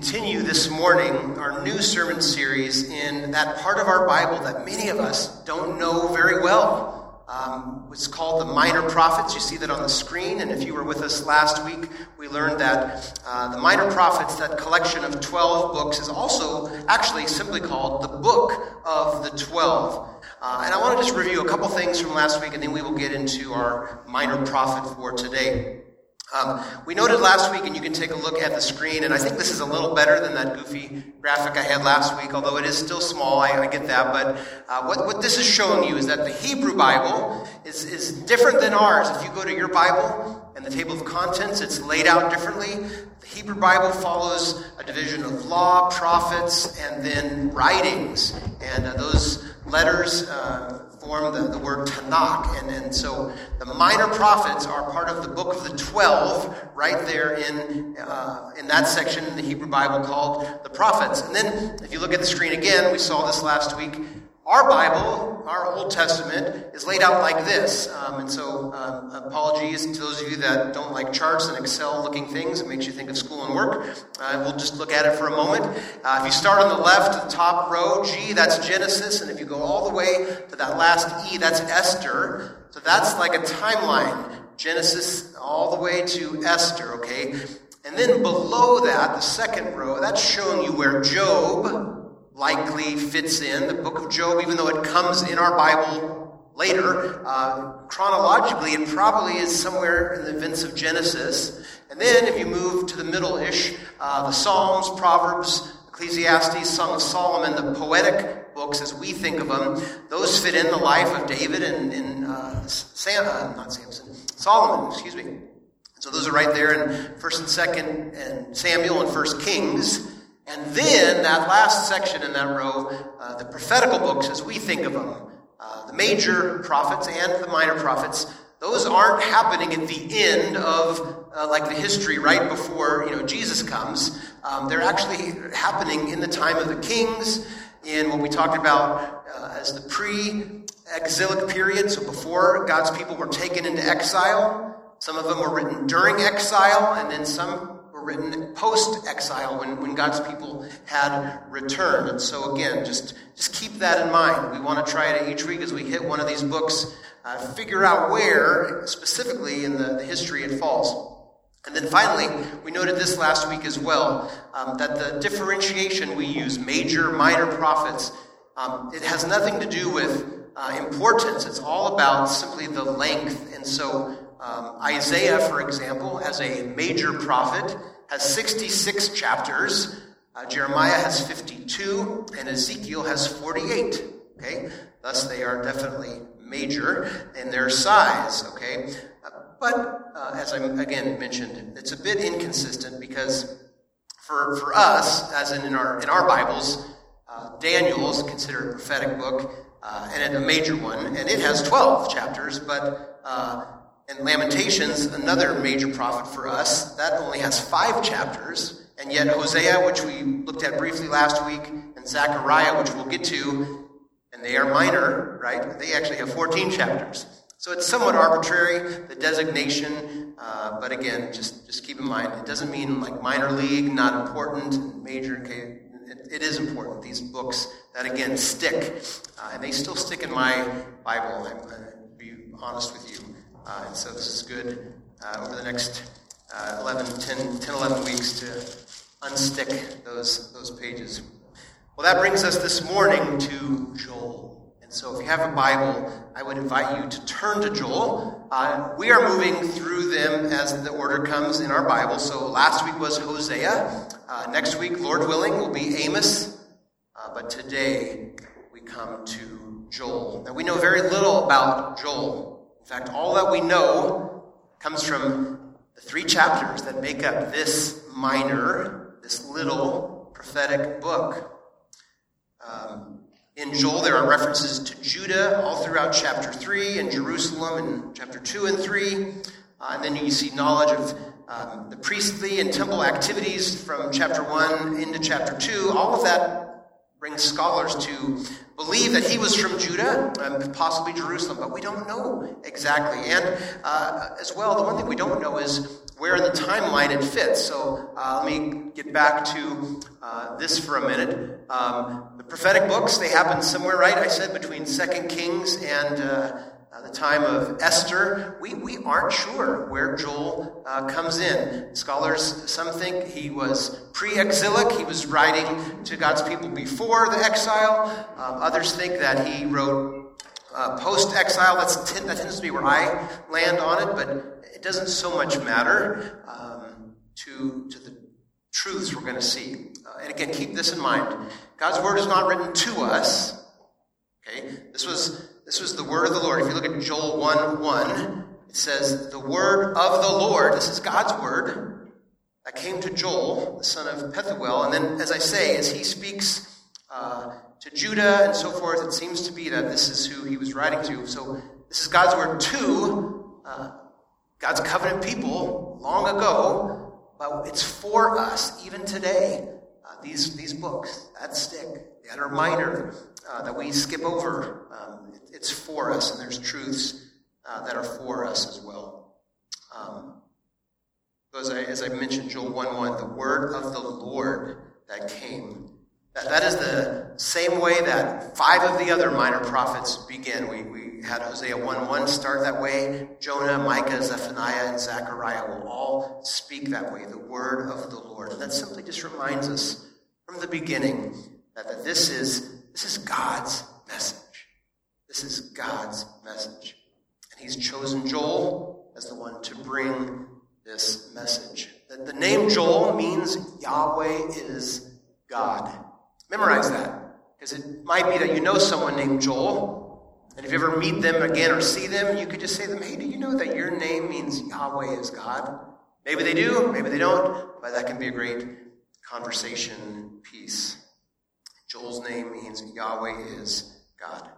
continue this morning our new sermon series in that part of our Bible that many of us don't know very well. Um, it's called the Minor Prophets. You see that on the screen. And if you were with us last week, we learned that uh, the Minor Prophets, that collection of 12 books, is also actually simply called the Book of the Twelve. Uh, and I want to just review a couple things from last week, and then we will get into our minor prophet for today. Um, we noted last week, and you can take a look at the screen, and I think this is a little better than that goofy graphic I had last week, although it is still small, I, I get that. But uh, what, what this is showing you is that the Hebrew Bible is, is different than ours. If you go to your Bible and the table of contents, it's laid out differently. The Hebrew Bible follows a division of law, prophets, and then writings. And uh, those letters uh, form the, the word Tanakh. And, and so the minor prophets are part of the book of the 12, right there in, uh, in that section in the Hebrew Bible called the prophets. And then if you look at the screen again, we saw this last week. Our Bible, our Old Testament, is laid out like this. Um, and so, um, apologies to those of you that don't like charts and Excel looking things. It makes you think of school and work. Uh, we'll just look at it for a moment. Uh, if you start on the left, the top row, G, that's Genesis. And if you go all the way to that last E, that's Esther. So that's like a timeline. Genesis all the way to Esther, okay? And then below that, the second row, that's showing you where Job, likely fits in. The book of Job, even though it comes in our Bible later, uh, chronologically, it probably is somewhere in the events of Genesis. And then if you move to the middle ish, uh, the Psalms, Proverbs, Ecclesiastes, Song of Solomon, the poetic books as we think of them, those fit in the life of David and, and uh, uh, not Samson, Solomon, excuse me. So those are right there in First and Second and Samuel and First Kings. And then that last section in that row, uh, the prophetical books as we think of them, uh, the major prophets and the minor prophets, those aren't happening at the end of uh, like the history right before you know Jesus comes. Um, they're actually happening in the time of the kings, in what we talked about uh, as the pre-exilic period, so before God's people were taken into exile. Some of them were written during exile, and then some were written post exile when, when God's people had returned. And so, again, just, just keep that in mind. We want to try it each week as we hit one of these books, uh, figure out where specifically in the, the, history it falls. And then finally, we noted this last week as well um, that the differentiation we use, major, minor prophets, um, it has nothing to do with uh, importance. It's all about simply the length. And so, um, Isaiah, for example, as a major prophet, has 66 chapters. Uh, Jeremiah has 52, and Ezekiel has 48. Okay, thus they are definitely major in their size. Okay, uh, but uh, as I again mentioned, it's a bit inconsistent because for for us, as in in our in our Bibles, uh, Daniel is considered a prophetic book uh, and a major one, and it has 12 chapters, but and Lamentations, another major prophet for us, that only has five chapters. And yet Hosea, which we looked at briefly last week, and Zechariah, which we'll get to, and they are minor, right? They actually have 14 chapters. So it's somewhat arbitrary, the designation, uh, but again, just, just keep in mind, it doesn't mean like minor league, not important, major, okay? It, it is important. These books that, again, stick, uh, and they still stick in my Bible, I'm going to be honest with you. Uh, and so this is good uh, over the next uh, 11, 10, 10, 11 weeks to unstick those, those pages. Well, that brings us this morning to Joel. And so if you have a Bible, I would invite you to turn to Joel. Uh, we are moving through them as the order comes in our Bible. So last week was Hosea. Uh, next week, Lord willing, will be Amos. Uh, but today we come to Joel. Now we know very little about Joel. In fact, all that we know comes from the three chapters that make up this minor, this little prophetic book. Um, in Joel, there are references to Judah all throughout chapter 3 and Jerusalem in chapter 2 and 3. Uh, and then you see knowledge of um, the priestly and temple activities from chapter 1 into chapter 2. All of that brings scholars to believe that he was from Judah, and possibly Jerusalem, but we don't know exactly. And uh, as well, the one thing we don't know is where in the timeline it fits. So uh, let me get back to uh, this for a minute. Um, the prophetic books, they happen somewhere, right? I said between Second Kings and uh, the time of Esther. We, we aren't sure where Joel uh, comes in. Scholars, some think he was pre exilic, he was writing to God's people before the exile. Um, others think that he wrote uh, post exile. That tends to be where I land on it, but it doesn't so much matter um, to, to the truths we're going to see. Uh, and again, keep this in mind. God's word is not written to us. Okay? This was, this was the word of the Lord. If you look at Joel 1 1, it says, The word of the Lord, this is God's word, that came to Joel, the son of Pethuel. And then, as I say, as he speaks uh, to Judah and so forth, it seems to be that this is who he was writing to. So, this is God's word to uh, God's covenant people long ago, but it's for us even today. These, these books that stick, that are minor, uh, that we skip over, um, it, it's for us, and there's truths uh, that are for us as well. Um, as, I, as I mentioned, Joel 1 1, the word of the Lord that came that, that is the same way that five of the other minor prophets begin. We, we had Hosea 1 1 start that way. Jonah, Micah, Zephaniah, and Zechariah will all speak that way, the word of the Lord. And that simply just reminds us from the beginning that, that this, is, this is God's message. This is God's message. And He's chosen Joel as the one to bring this message. The, the name Joel means Yahweh is God. Memorize that. Because it might be that you know someone named Joel, and if you ever meet them again or see them, you could just say to them, Hey, do you know that your name means Yahweh is God? Maybe they do, maybe they don't, but that can be a great conversation piece. Joel's name means Yahweh is God.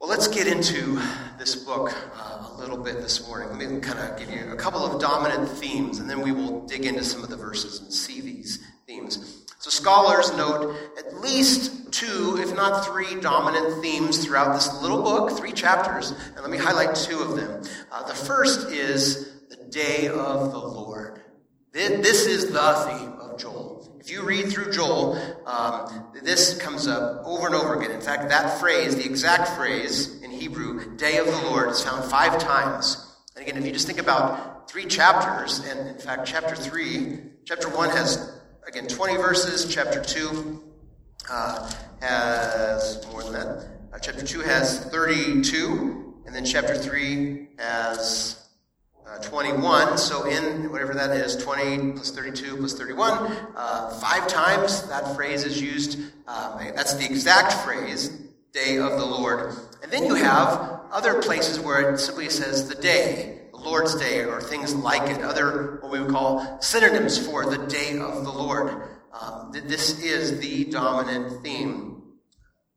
Well, let's get into this book uh, a little bit this morning. Let me kind of give you a couple of dominant themes, and then we will dig into some of the verses and see these themes. So scholars note at least two, if not three, dominant themes throughout this little book, three chapters, and let me highlight two of them. Uh, the first is the day of the Lord. This is the theme of Joel. If you read through Joel, um, this comes up over and over again. In fact, that phrase, the exact phrase in Hebrew, day of the Lord, is found five times. And again, if you just think about three chapters, and in fact, chapter three, chapter one has again, 20 verses. Chapter 2 uh, has more than that. Uh, chapter 2 has 32, and then chapter 3 has uh, 21. So, in whatever that is, 20 plus 32 plus 31, uh, five times that phrase is used. Um, that's the exact phrase, day of the Lord. And then you have other places where it simply says the day. Lord's Day or things like it, other what we would call synonyms for the day of the Lord. Um, this is the dominant theme.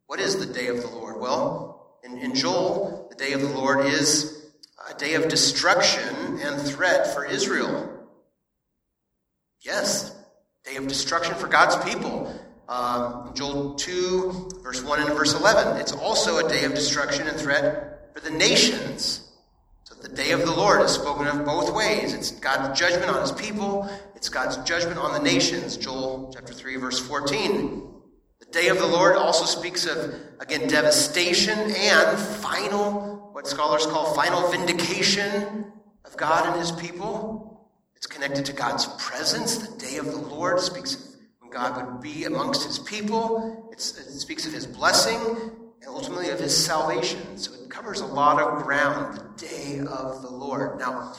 What is the day of the Lord? Well, in, in Joel, the day of the Lord is a day of destruction and threat for Israel. Yes, day of destruction for God's people. Um, Joel 2, verse 1 and verse 11. It's also a day of destruction and threat for the nations. The day of the Lord is spoken of both ways. It's God's judgment on his people, it's God's judgment on the nations. Joel chapter 3, verse 14. The day of the Lord also speaks of, again, devastation and final, what scholars call final vindication of God and his people. It's connected to God's presence. The day of the Lord speaks of when God would be amongst his people. It's, it speaks of his blessing and ultimately of his salvation. So covers a lot of ground, the day of the Lord. Now,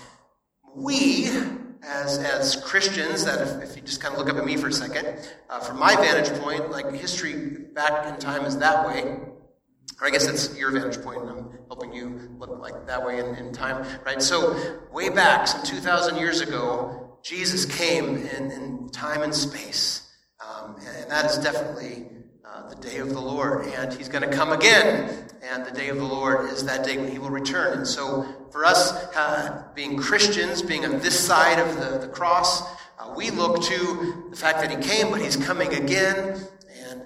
we, as, as Christians, that if, if you just kind of look up at me for a second, uh, from my vantage point, like history back in time is that way. Or I guess that's your vantage point, and I'm helping you look like that way in, in time, right? So, way back, some 2,000 years ago, Jesus came in, in time and space. Um, and that is definitely uh, the day of the Lord, and He's going to come again. And the day of the Lord is that day when He will return. And so, for us, uh, being Christians, being on this side of the, the cross, uh, we look to the fact that He came, but He's coming again.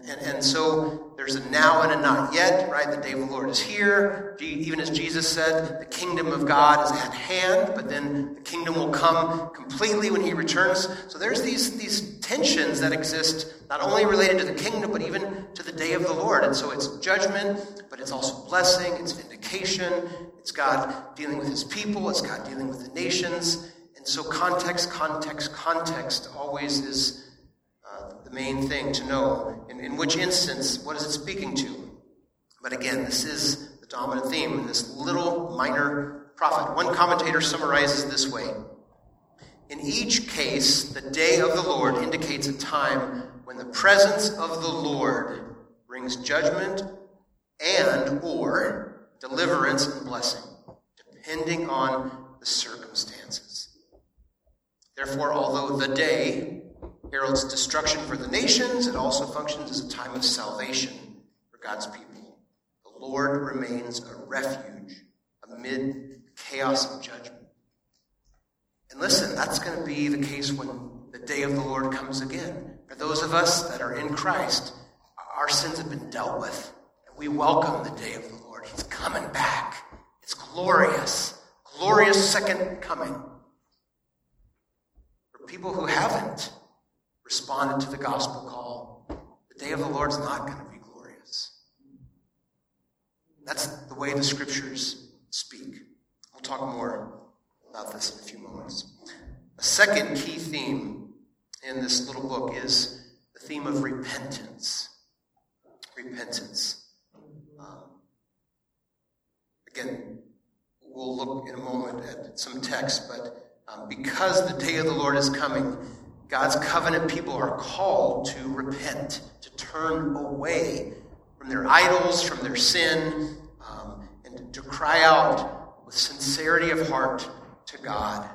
And, and, so there's a now and a not yet, right? The day of the Lord is here. Even as Jesus said, the kingdom of God is at hand, but then the kingdom will come completely when he returns. So there's these, these tensions that exist, not only related to the kingdom, but even to the day of the Lord. And so it's judgment, but it's also blessing, it's vindication, it's God dealing with his people, it's God dealing with the nations. And so context, context, context always is main thing to know. In, in which instance, what is it speaking to? But again, this is the dominant theme in this little minor prophet. One commentator summarizes this way In each case, the day of the Lord indicates a time when the presence of the Lord brings judgment and or deliverance and blessing, depending on the circumstances. Therefore, although the day heralds destruction for the nations. It also functions as a time of salvation for God's people. The Lord remains a refuge amid chaos of judgment. And listen, that's going to be the case when the day of the Lord comes again. For those of us that are in Christ, our sins have been dealt with. And we welcome the day of the Lord. He's coming back. It's glorious. Glorious second coming. For people who haven't, responded to the gospel call, the day of the Lord's not going to be glorious. That's the way the scriptures speak. We'll talk more about this in a few moments. A second key theme in this little book is the theme of repentance. Repentance. Um, again, we'll look in a moment at some text, but um, because the day of the Lord is coming, God's covenant people are called to repent, to turn away from their idols, from their sin, um, and to cry out with sincerity of heart to God.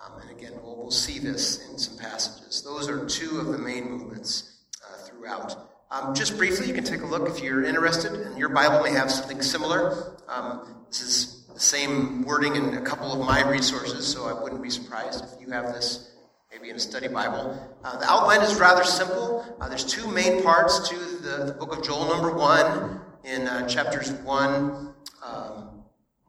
Um, and again, we'll, we'll, see this in some passages. Those are two of the main movements uh, throughout. Um, just briefly, you can take a look if you're interested, and your Bible may have something similar. Um, this is the same wording in a couple of my resources, so I wouldn't be surprised if you have this maybe in a study Bible. Uh, the outline is rather simple. Uh, there's two main parts to the, the, book of Joel, number one, in uh, chapters one, um,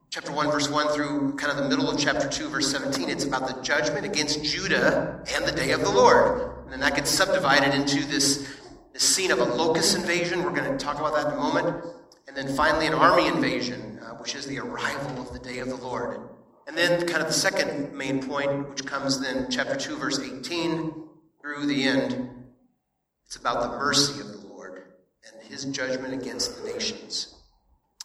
chapter one, verse one through kind of the middle of chapter two, verse 17. It's about the judgment against Judah and the day of the Lord. And then that gets subdivided into this, this scene of a locust invasion. We're going to talk about that in a moment. And then finally, an army invasion, uh, which is the arrival of the day of the Lord. And then, kind of the second main point, which comes then chapter 2, verse 18 through the end, it's about the mercy of the Lord and his judgment against the nations.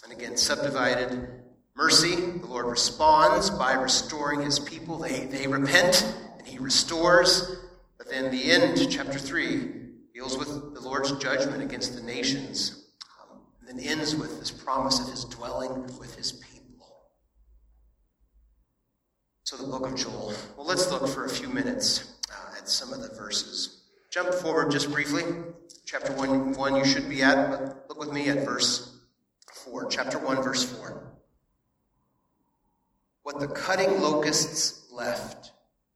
And again, subdivided mercy, the Lord responds by restoring his people. They, they repent, and he restores. But then the end, chapter 3, deals with the Lord's judgment against the nations, um, and then ends with this promise of his dwelling with his people. So, the book of Joel. Well, let's look for a few minutes uh, at some of the verses. Jump forward just briefly. Chapter 1, 1 you should be at, but look with me at verse 4. Chapter 1, verse 4. What the cutting locusts left,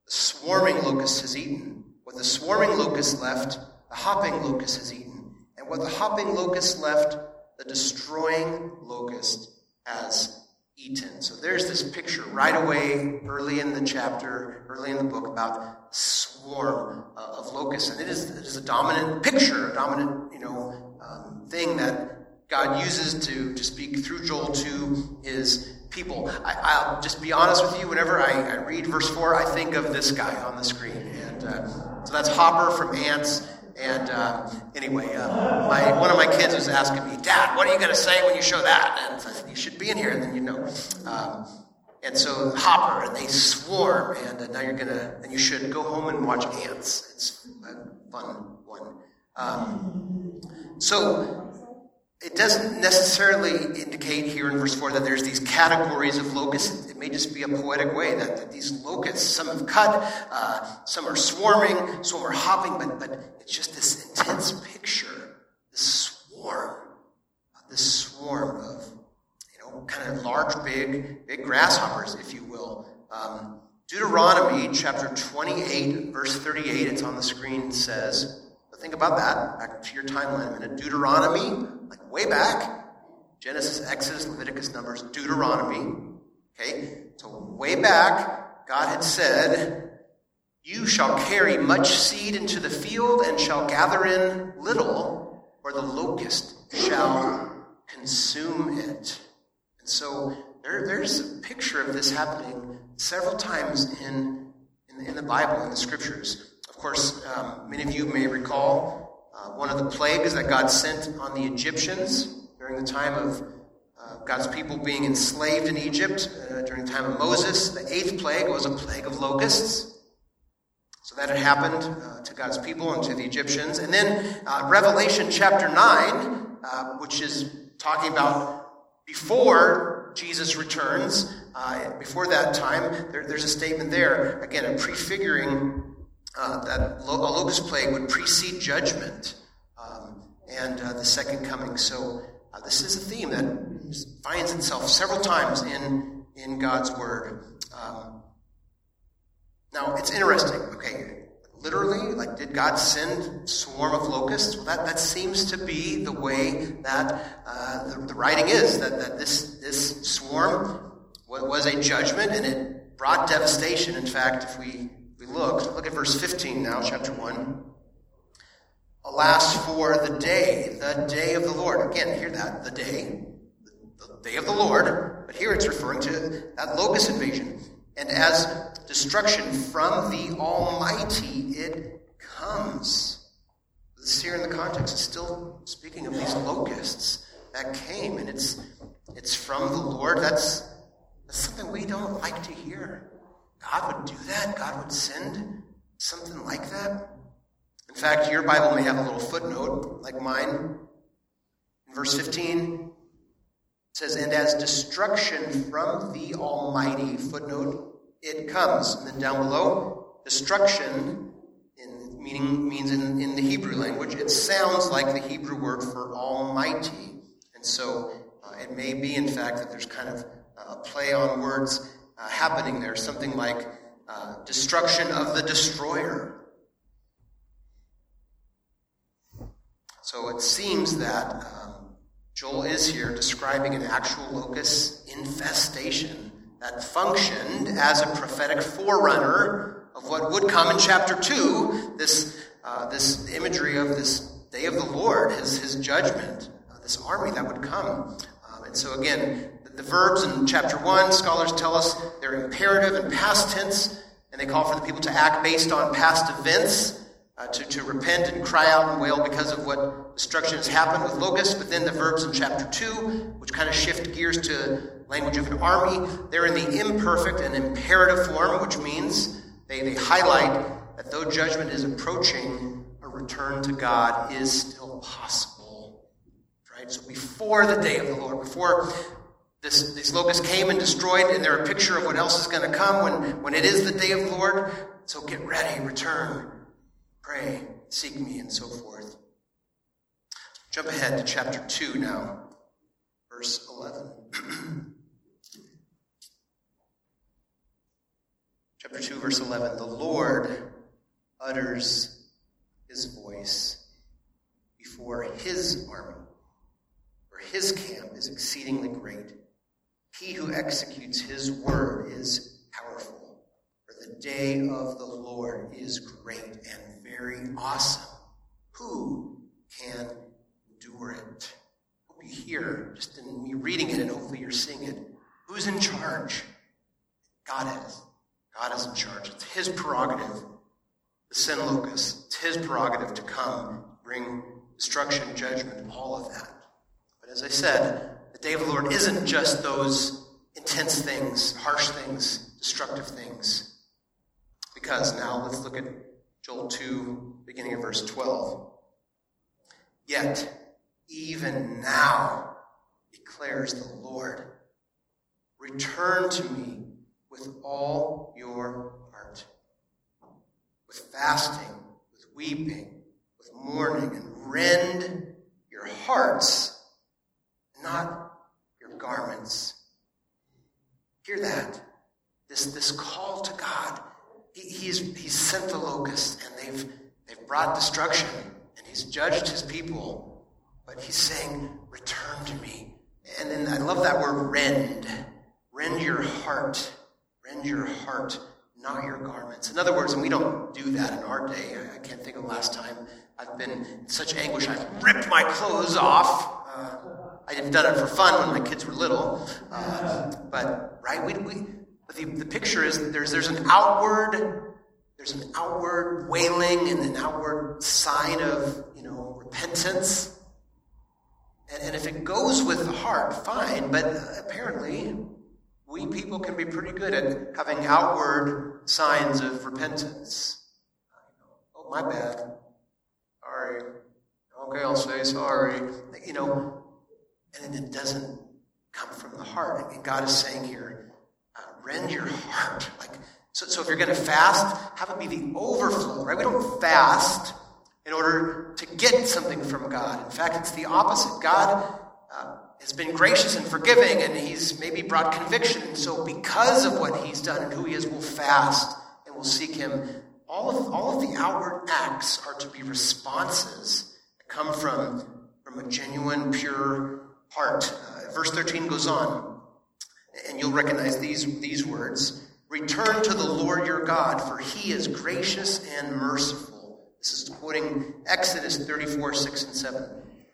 the swarming locust has eaten. What the swarming locust left, the hopping locust has eaten. And what the hopping locust left, the destroying locust has eaten. So there's this picture right away, early in the chapter, early in the book, about swarm uh, of locusts, and it is, it is a dominant picture, a dominant, you know, um, thing that God uses to to speak through Joel to his people. I, will just be honest with you. Whenever I, I, read verse four, I think of this guy on the screen, and uh, so that's Hopper from Ants. And uh, anyway, uh, my, one of my kids was asking me, Dad, what are you going to say when you show that? And you should be in here, and then you know. Um, and so Hopper, and they swarm, and uh, now you're going to, and you should go home and watch Ants. It's a fun one. Um, so it doesn't necessarily indicate here in verse 4 that there's these categories of locusts. It may just be a poetic way that, that these locusts, some have cut, uh, some are swarming, some are hopping, but, but it's just this intense picture, this swarm, this swarm of, you know, kind of large, big, big grasshoppers, if you will. Um, Deuteronomy chapter 28, verse 38, it's on the screen, says, but think about that. Back to your timeline a minute. Deuteronomy, like way back. Genesis, Exodus, Leviticus, Numbers, Deuteronomy. Okay? So way back, God had said, You shall carry much seed into the field and shall gather in little, or the locust shall consume it. And so there, there's a picture of this happening several times in, in, in the Bible, in the scriptures. Of course, um, many of you may recall uh, one of the plagues that God sent on the Egyptians during the time of uh, God's people being enslaved in Egypt, uh, during the time of Moses. The eighth plague was a plague of locusts. So that had happened uh, to God's people and to the Egyptians. And then uh, Revelation chapter 9, uh, which is talking about before Jesus returns, before that time, there, there's a statement there, again, a prefiguring uh, that a locust plague would precede judgment um, and uh, the second coming. So uh, this is a theme that finds itself several times in, in God's Word. Um, now, it's interesting, okay, literally, like, did God send swarm of locusts? Well, that, that seems to be the way that uh, the, the, writing is, that, that this, this swarm was a judgment and it brought devastation. In fact, if we, we look, look at verse 15 now, chapter 1. Alas for the day, the day of the Lord. Again, hear that, the day, the day of the Lord. But here it's referring to that locust invasion. And as destruction from the Almighty, it comes. This here in the context is still speaking of these locusts that came, and it's it's from the Lord. That's, that's something we don't like to hear. God would do that. God would send something like that. In fact, your Bible may have a little footnote, like mine. In verse 15, it says, And as destruction from the Almighty, footnote, it comes. And then down below, destruction in, meaning means in, in the Hebrew language, it sounds like the Hebrew word for Almighty. And so uh, it may be, in fact, that there's kind of a play on words uh, happening there, something like uh, destruction of the destroyer So it seems that um, Joel is here describing an actual locust infestation that functioned as a prophetic forerunner of what would come in chapter 2, this, uh, this imagery of this day of the Lord, his, his judgment, uh, this army that would come. Um, and so again, the, verbs in chapter 1, scholars tell us they're imperative and past tense, and they call for the people to act based on past events uh, to, to repent and cry out and wail because of what destruction has happened with locusts. But then the verbs in chapter 2, which kind of shift gears to language of an army, they're in the imperfect and imperative form, which means they, they highlight that though judgment is approaching, a return to God is still possible. Right? So before the day of the Lord, before this, these locusts came and destroyed, and they're a picture of what else is going to come when, when it is the day of the Lord. So get ready, return, Pray, seek me, and so forth. Jump ahead to chapter 2 now, verse 11. chapter 2, verse 11. The Lord utters his voice before his army, for his camp is exceedingly great. He who executes his word is powerful, for the day of the Lord is great and very awesome. Who can endure it? Hope you hear, just in me reading it, and hopefully you're seeing it. Who's in charge? God is. God is in charge. It's His prerogative. The sin locust, it's His prerogative to come, bring destruction, judgment, all of that. But as I said, the day of the Lord isn't just those intense things, harsh things, destructive things. Because now let's look at Joel 2, beginning of verse 12. Yet, even now, declares the Lord, return to me with all your heart, with fasting, with weeping, with mourning, and rend your hearts, not garments. Hear that. This, this call to God he's, he's sent the locusts and they've, they've brought destruction. And he's judged his people, but he's saying, Return to me. And then I love that word rend. Rend your heart. Rend your heart, not your garments. In other words, and we don't do that in our day. I can't think of the last time I've been in such anguish. I've ripped my clothes off. Uh, I have done it for fun when my kids were little. Uh, but, right, we, we, the, the picture is there's, there's an outward there's an outward wailing and an outward sign of, you know, repentance. And, and if it goes with the heart, fine. But apparently, we people can be pretty good at having outward signs of repentance. Oh, my bad. Sorry. Okay, I'll say sorry. You know, and it doesn't come from the heart. And God is saying here, uh, rend your heart. Like, so, so if you're going to fast, have it be the overflow, right? We don't fast in order to get something from God. In fact, it's the opposite. God uh, has been gracious and forgiving, and He's maybe brought conviction. So, because of what He's done and who He is, we'll fast and we'll seek Him. All of, all of the outward acts are to be responses that come from, from a genuine, pure heart. Uh, verse 13 goes on, and you'll recognize these, these words. Return to the Lord your God, for he is gracious and merciful. This is quoting Exodus 34, 6 and 7.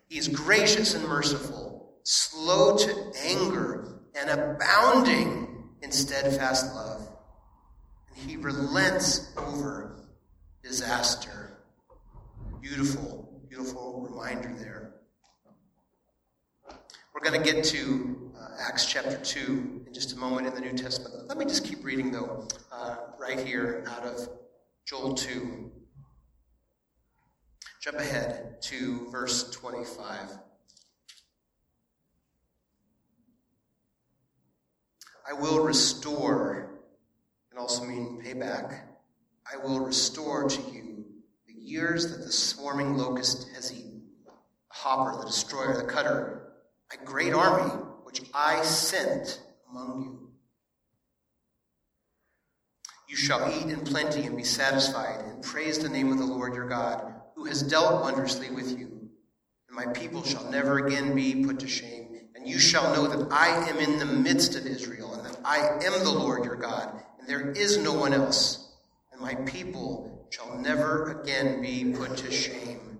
He is gracious and merciful, slow to anger, and abounding in steadfast love. And he relents over disaster. Beautiful, beautiful reminder there. We're going to get to uh, Acts chapter 2 in just a moment in the New Testament. Let me just keep reading, though, uh, right here out of Joel 2. Jump ahead to verse 25. I will restore, and also mean pay back. I will restore to you the years that the swarming locust has eaten, the hopper, the destroyer, the cutter, a great army which I sent among you. You shall eat in plenty and be satisfied, and praise the name of the Lord your God, who has dealt wondrously with you. And my people shall never again be put to shame. And you shall know that I am in the midst of Israel, and that I am the Lord your God, and there is no one else. And my people shall never again be put to shame.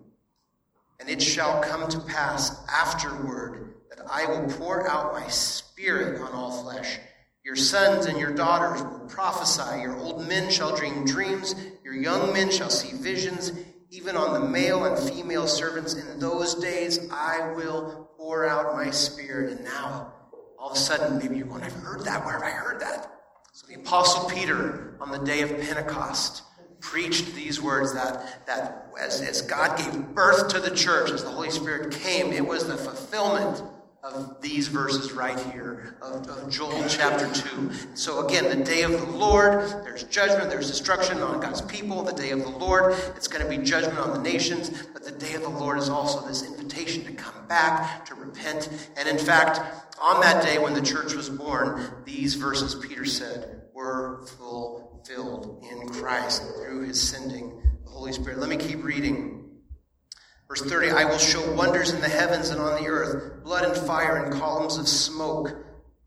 And it shall come to pass afterward that I will pour out my spirit on all flesh. Your sons and your daughters will prophesy. Your old men shall dream dreams. Your young men shall see visions. Even on the male and female servants in those days, I will pour out my spirit. And now, all of a sudden, maybe you're going, I've heard that. Where have I heard that? So the Apostle Peter, on the day of Pentecost, preached these words that, that as, as God gave birth to the church, as the Holy Spirit came, it was the fulfillment of these verses right here of, of, Joel chapter 2. So, again, the day of the Lord, there's judgment, there's destruction on God's people. The day of the Lord, it's going to be judgment on the nations. But the day of the Lord is also this invitation to come back, to repent. And in fact, on that day when the church was born, these verses, Peter said, were fulfilled in Christ through his sending the Holy Spirit. Let me keep reading. Verse 30 I will show wonders in the heavens and on the earth, blood and fire and columns of smoke.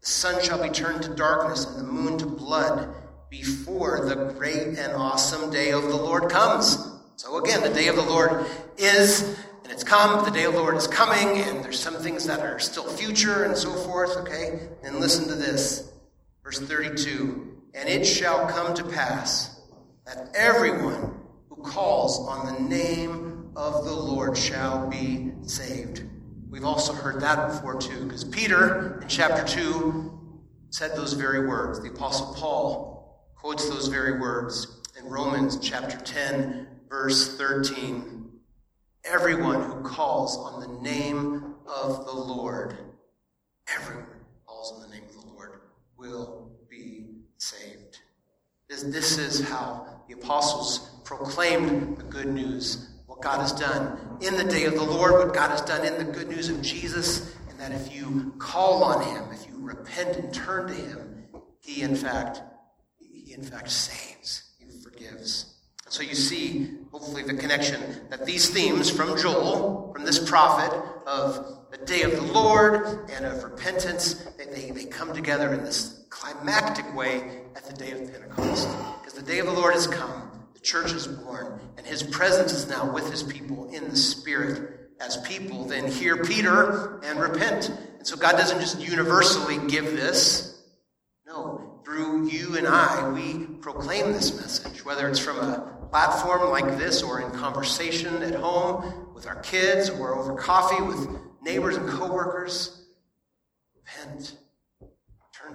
The sun shall be turned to darkness and the moon to blood before the great and awesome day of the Lord comes. So again, the day of the Lord is, and it's come, the day of the Lord is coming, and there's some things that are still future and so forth, okay? And listen to this. Verse 32 And it shall come to pass that everyone who calls on the name of the Lord shall be saved. We've also heard that before, too, because Peter in chapter 2 said those very words. The Apostle Paul quotes those very words in Romans chapter 10, verse 13. Everyone who calls on the name of the Lord, everyone calls on the name of the Lord, will saved. This, this is how the apostles proclaimed the good news what God has done in the day of the Lord, what God has done in the good news of Jesus, and that if you call on him, if you repent and turn to him, he in fact, he in fact saves, he forgives. So you see, hopefully, the connection that these themes from Joel, from this prophet of the day of the Lord and of repentance, they, they, they come together in this climactic way at the day of Pentecost. Because the day of the Lord has come, the church is born, and his presence is now with his people in the Spirit. As people then hear Peter and repent. And so God doesn't just universally give this. No, through you and I, we proclaim this message, whether it's from a platform like this or in conversation at home with our kids or over coffee with neighbors and coworkers. Repent.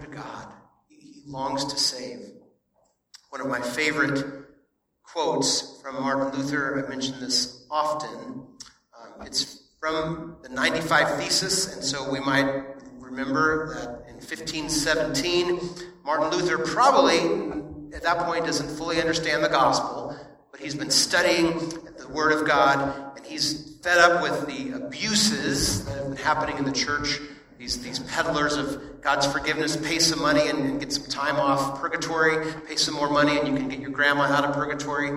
To God. He longs to save. One of my favorite quotes from Martin Luther, I mention this often. Um, it's from the 95 Thesis, and so we might remember that in 1517, Martin Luther probably at that point doesn't fully understand the gospel, but he's been studying the Word of God, and he's fed up with the abuses that have been happening in the church these, these peddlers of God's forgiveness pay some money and, and, get some time off purgatory, pay some more money, and you can get your grandma out of purgatory.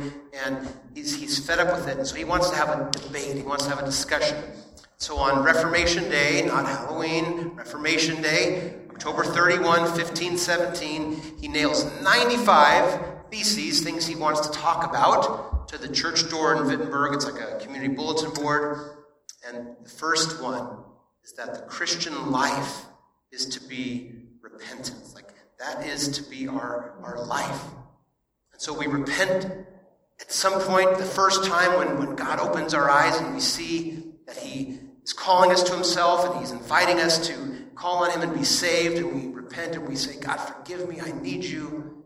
And he's, he's fed up with it. And so he wants to have a debate, he wants to have a discussion. So on Reformation Day, not Halloween, Reformation Day, October 31, 1517, he nails 95 theses, things he wants to talk about, to the church door in Wittenberg. It's like a community bulletin board. And the first one is that the Christian life is to be repentance. Like that is to be our, our life. And so we repent at some point, the first time when, when God opens our eyes and we see that He is calling us to Himself and He's inviting us to call on Him and be saved, and we repent and we say, God, forgive me, I need you.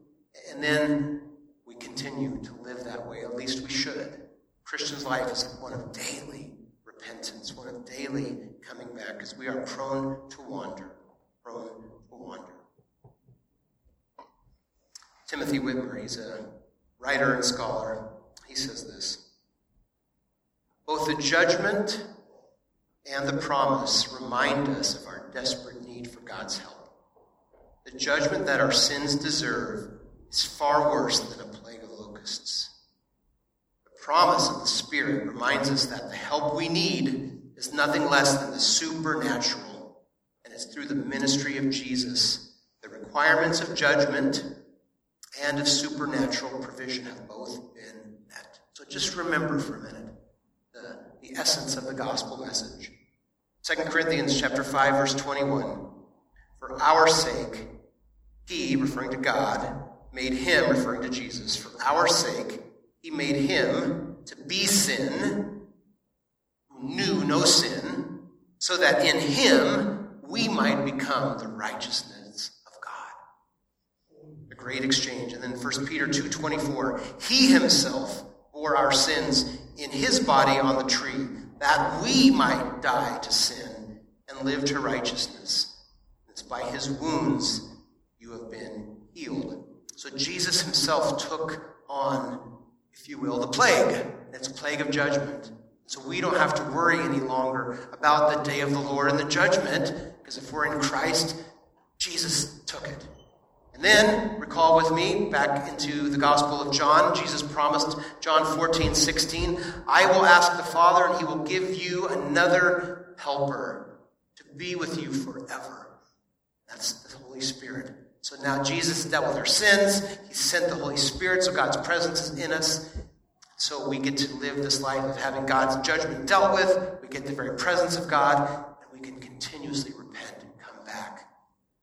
And then we continue to live that way. At least we should. Christian's life is one of daily repentance, one of daily coming back, because we are prone to wander, prone to wander. Timothy Witmer, he's a writer and scholar, he says this Both the judgment and the promise remind us of our desperate need for God's help. The judgment that our sins deserve is far worse than a plague of locusts promise of the Spirit reminds us that the help we need is nothing less than the supernatural, and it's through the ministry of Jesus. The requirements of judgment and of supernatural provision have both been met. So just remember for a minute the, the essence of the gospel message. 2 Corinthians chapter 5, verse 21. For our sake, he, referring to God, made him, referring to Jesus, for our sake, he made him to be sin, who knew no sin, so that in him we might become the righteousness of God. A great exchange. And then 1 Peter 2.24, he himself bore our sins in his body on the tree, that we might die to sin and live to righteousness. It's by his wounds you have been healed. So Jesus himself took on if you will, the plague. It's a plague of judgment. So we don't have to worry any longer about the day of the Lord and the judgment, because if we're in Christ, Jesus took it. And then, recall with me back into the Gospel of John, Jesus promised, John 14, 16, I will ask the Father, and he will give you another helper to be with you forever. That's the Holy Spirit. So now Jesus dealt with our sins. He sent the Holy Spirit, so God's presence is in us. So we get to live this life of having God's judgment dealt with. We get the very presence of God, and we can continuously repent and come back.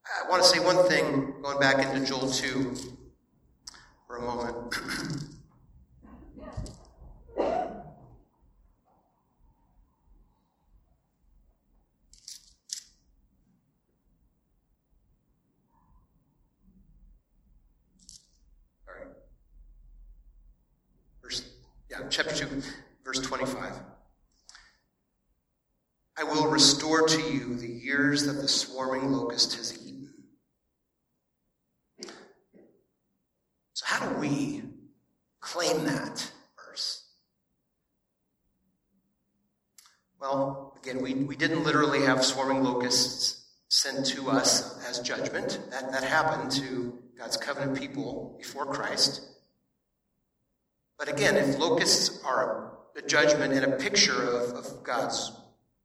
I want to say one thing, going back into Joel 2 for a moment. chapter 2, verse 25. I will restore to you the years that the swarming locust has eaten. So, how do we claim that verse? Well, again, we, we didn't literally have swarming locusts sent to us as judgment. That, that happened to God's covenant people before Christ. But again, if locusts are a judgment and a picture of, of God's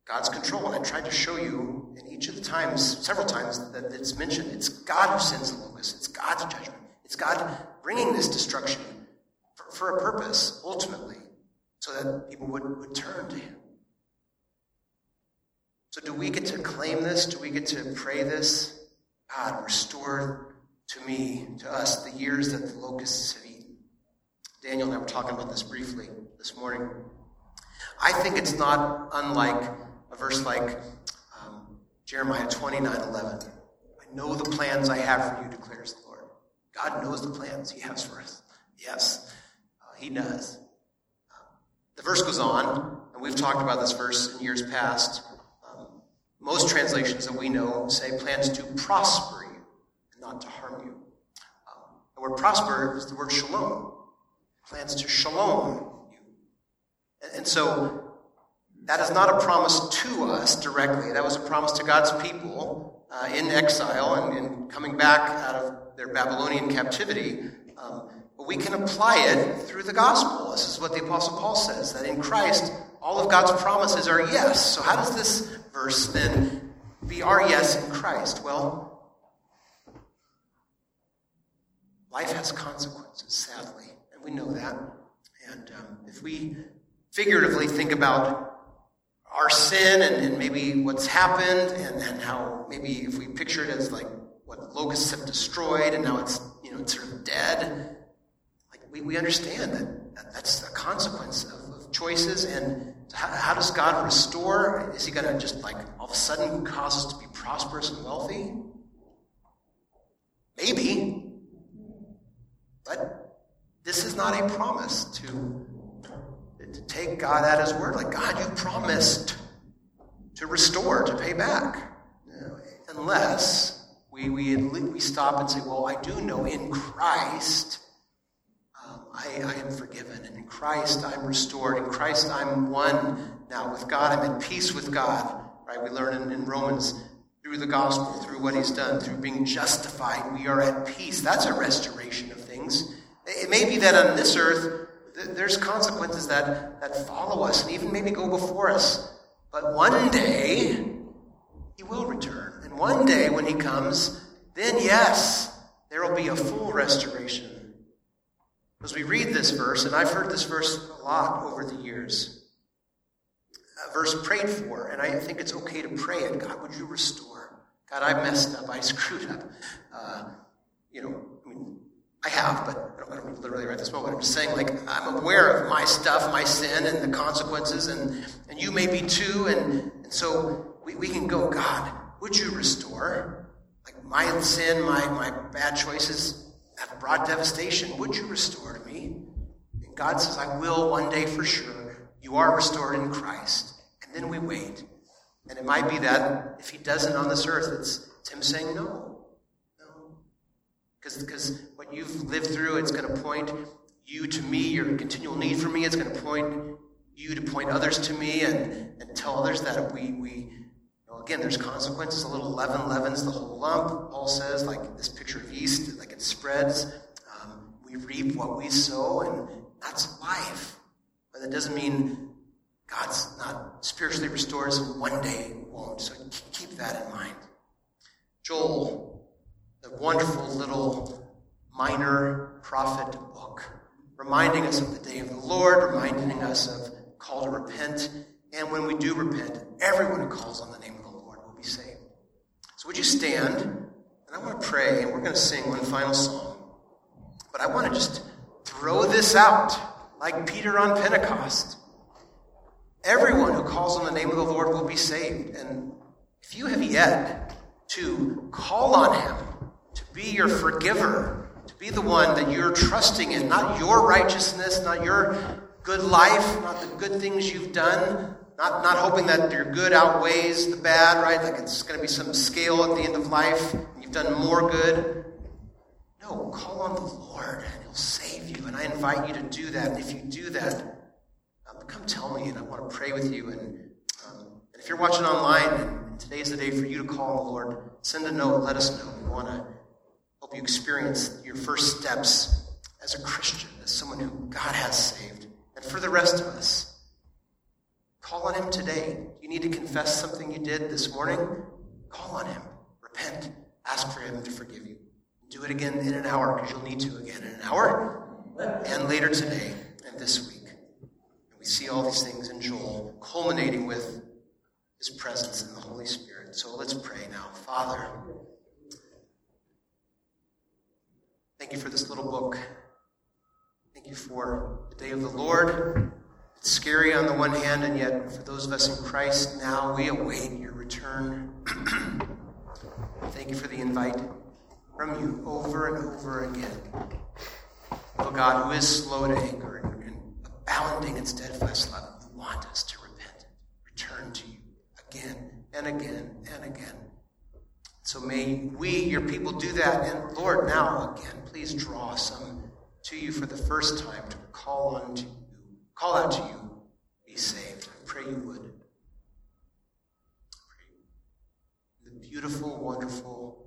God's control, and I tried to show you in each of the times, several times that it's mentioned, it's God who sends the locusts. It's God's judgment. It's God bringing this destruction for, for a purpose, ultimately, so that people would, would turn to Him. So, do we get to claim this? Do we get to pray this? God, restore to me, to us, the years that the locusts have eaten. Daniel and I were talking about this briefly this morning. I think it's not unlike a verse like um, Jeremiah 29 11. I know the plans I have for you, declares the Lord. God knows the plans He has for us. Yes, uh, He does. the verse goes on, and we've talked about this verse in years past. Most translations that we know say plans to prosper you and not to harm you. Um, the word prosper is the word shalom. Plans to shalom you. And, and so that is not a promise to us directly. That was a promise to God's people uh, in exile and, and, coming back out of their Babylonian captivity. Um, but we can apply it through the gospel. This is what the Apostle Paul says that in Christ, all of God's promises are yes. So, how does this verse then be our yes in Christ? Well, life has consequences, sadly, we know that. And um, if we figuratively think about our sin and, and maybe what's happened, and, and how maybe if we picture it as like what locusts have destroyed, and now it's you know it's sort of dead, like we, we understand that, that that's a consequence of, of choices and how, how does God restore? Is He going to just like all of a sudden cause us to be prosperous and wealthy? Maybe. But this is not a promise to, to take God at His word. Like, God, you promised to restore, to pay back. Unless we, we, we stop and say, well, I do know in Christ um, I, I am forgiven. And in Christ, I'm restored. In Christ, I'm one now with God. I'm at peace with God. Right? We learn in, in Romans through the gospel, through what he's done, through being justified, we are at peace. That's a restoration of. It may be that on this earth, there's consequences that, that follow us and even maybe go before us. But one day, he will return. And one day, when he comes, then yes, there will be a full restoration as we read this verse, and I've heard this verse a lot over the years, a verse prayed for, and I think it's okay to pray it. God, would you restore? God, I messed up. I screwed up. Uh, you know, I mean, I have, but I don't, I don't literally right this moment. I'm just saying, like, I'm aware of my stuff, my sin, and the consequences, and, and you may be too. And, and so we, we can go, God, would you restore? Like, my sin, my, my bad choices, have brought devastation. Would you restore to me? And God says, I will one day for sure. You are restored in Christ. And then we wait. And it might be that if he doesn't on this earth, it's, it's him saying no. No. Because what you've lived through, it's going to point you to me, your continual need for me. It's going to point you to point others to me and, and tell others that we, we again, there's consequences. A little leaven leavens the whole lump, Paul says, like this picture of yeast, like it spreads. Um, we reap what we sow, and that's life. But that doesn't mean God's not spiritually restored, so one day won't. So keep that in mind. Joel, the wonderful little minor prophet book, reminding us of the day of the Lord, reminding us of call to repent. And when we do repent, everyone who calls on the name of the Lord will be saved. So, would you stand? And I want to pray, and we're going to sing one final song. But I want to just throw this out like Peter on Pentecost. Everyone who calls on the name of the Lord will be saved. And if you have yet to call on Him be your forgiver, to be the one that you're trusting in, not your righteousness, not your good life, not the good things you've done, not, not hoping that your good outweighs the bad, right? Like it's going to be some scale at the end of life. You've done more good. No, call on the Lord and He'll save you. And I invite you to do that. And if you do that, um, come tell me and I want to pray with you. And, um, and if you're watching online and today's the day for you to call on the Lord, send a note. Let us know. We want to help you experience your first steps as a Christian, as someone who God has saved. And for the rest of us, call on Him today. You need to confess something you did this morning? Call on Him. Repent. Ask for Him to forgive you. Do it again in an hour because you'll need to again in an hour and later today and this week. And we see all these things in Joel, culminating with His presence in the Holy Spirit. So let's pray now. Father, thank you for this little book. Thank you for the day of the Lord. It's scary on the one hand, and yet for those of us in Christ now, we await your return. Thank you for the invite from you over and over again. Oh God, who is slow to anger and abounding in steadfast love, you want us to repent, return to you again and again and again. So may we, your people, do that. And Lord, now again, please draw some to you for the first time to call on to you, call out to you, be saved. I pray you would. The beautiful, wonderful,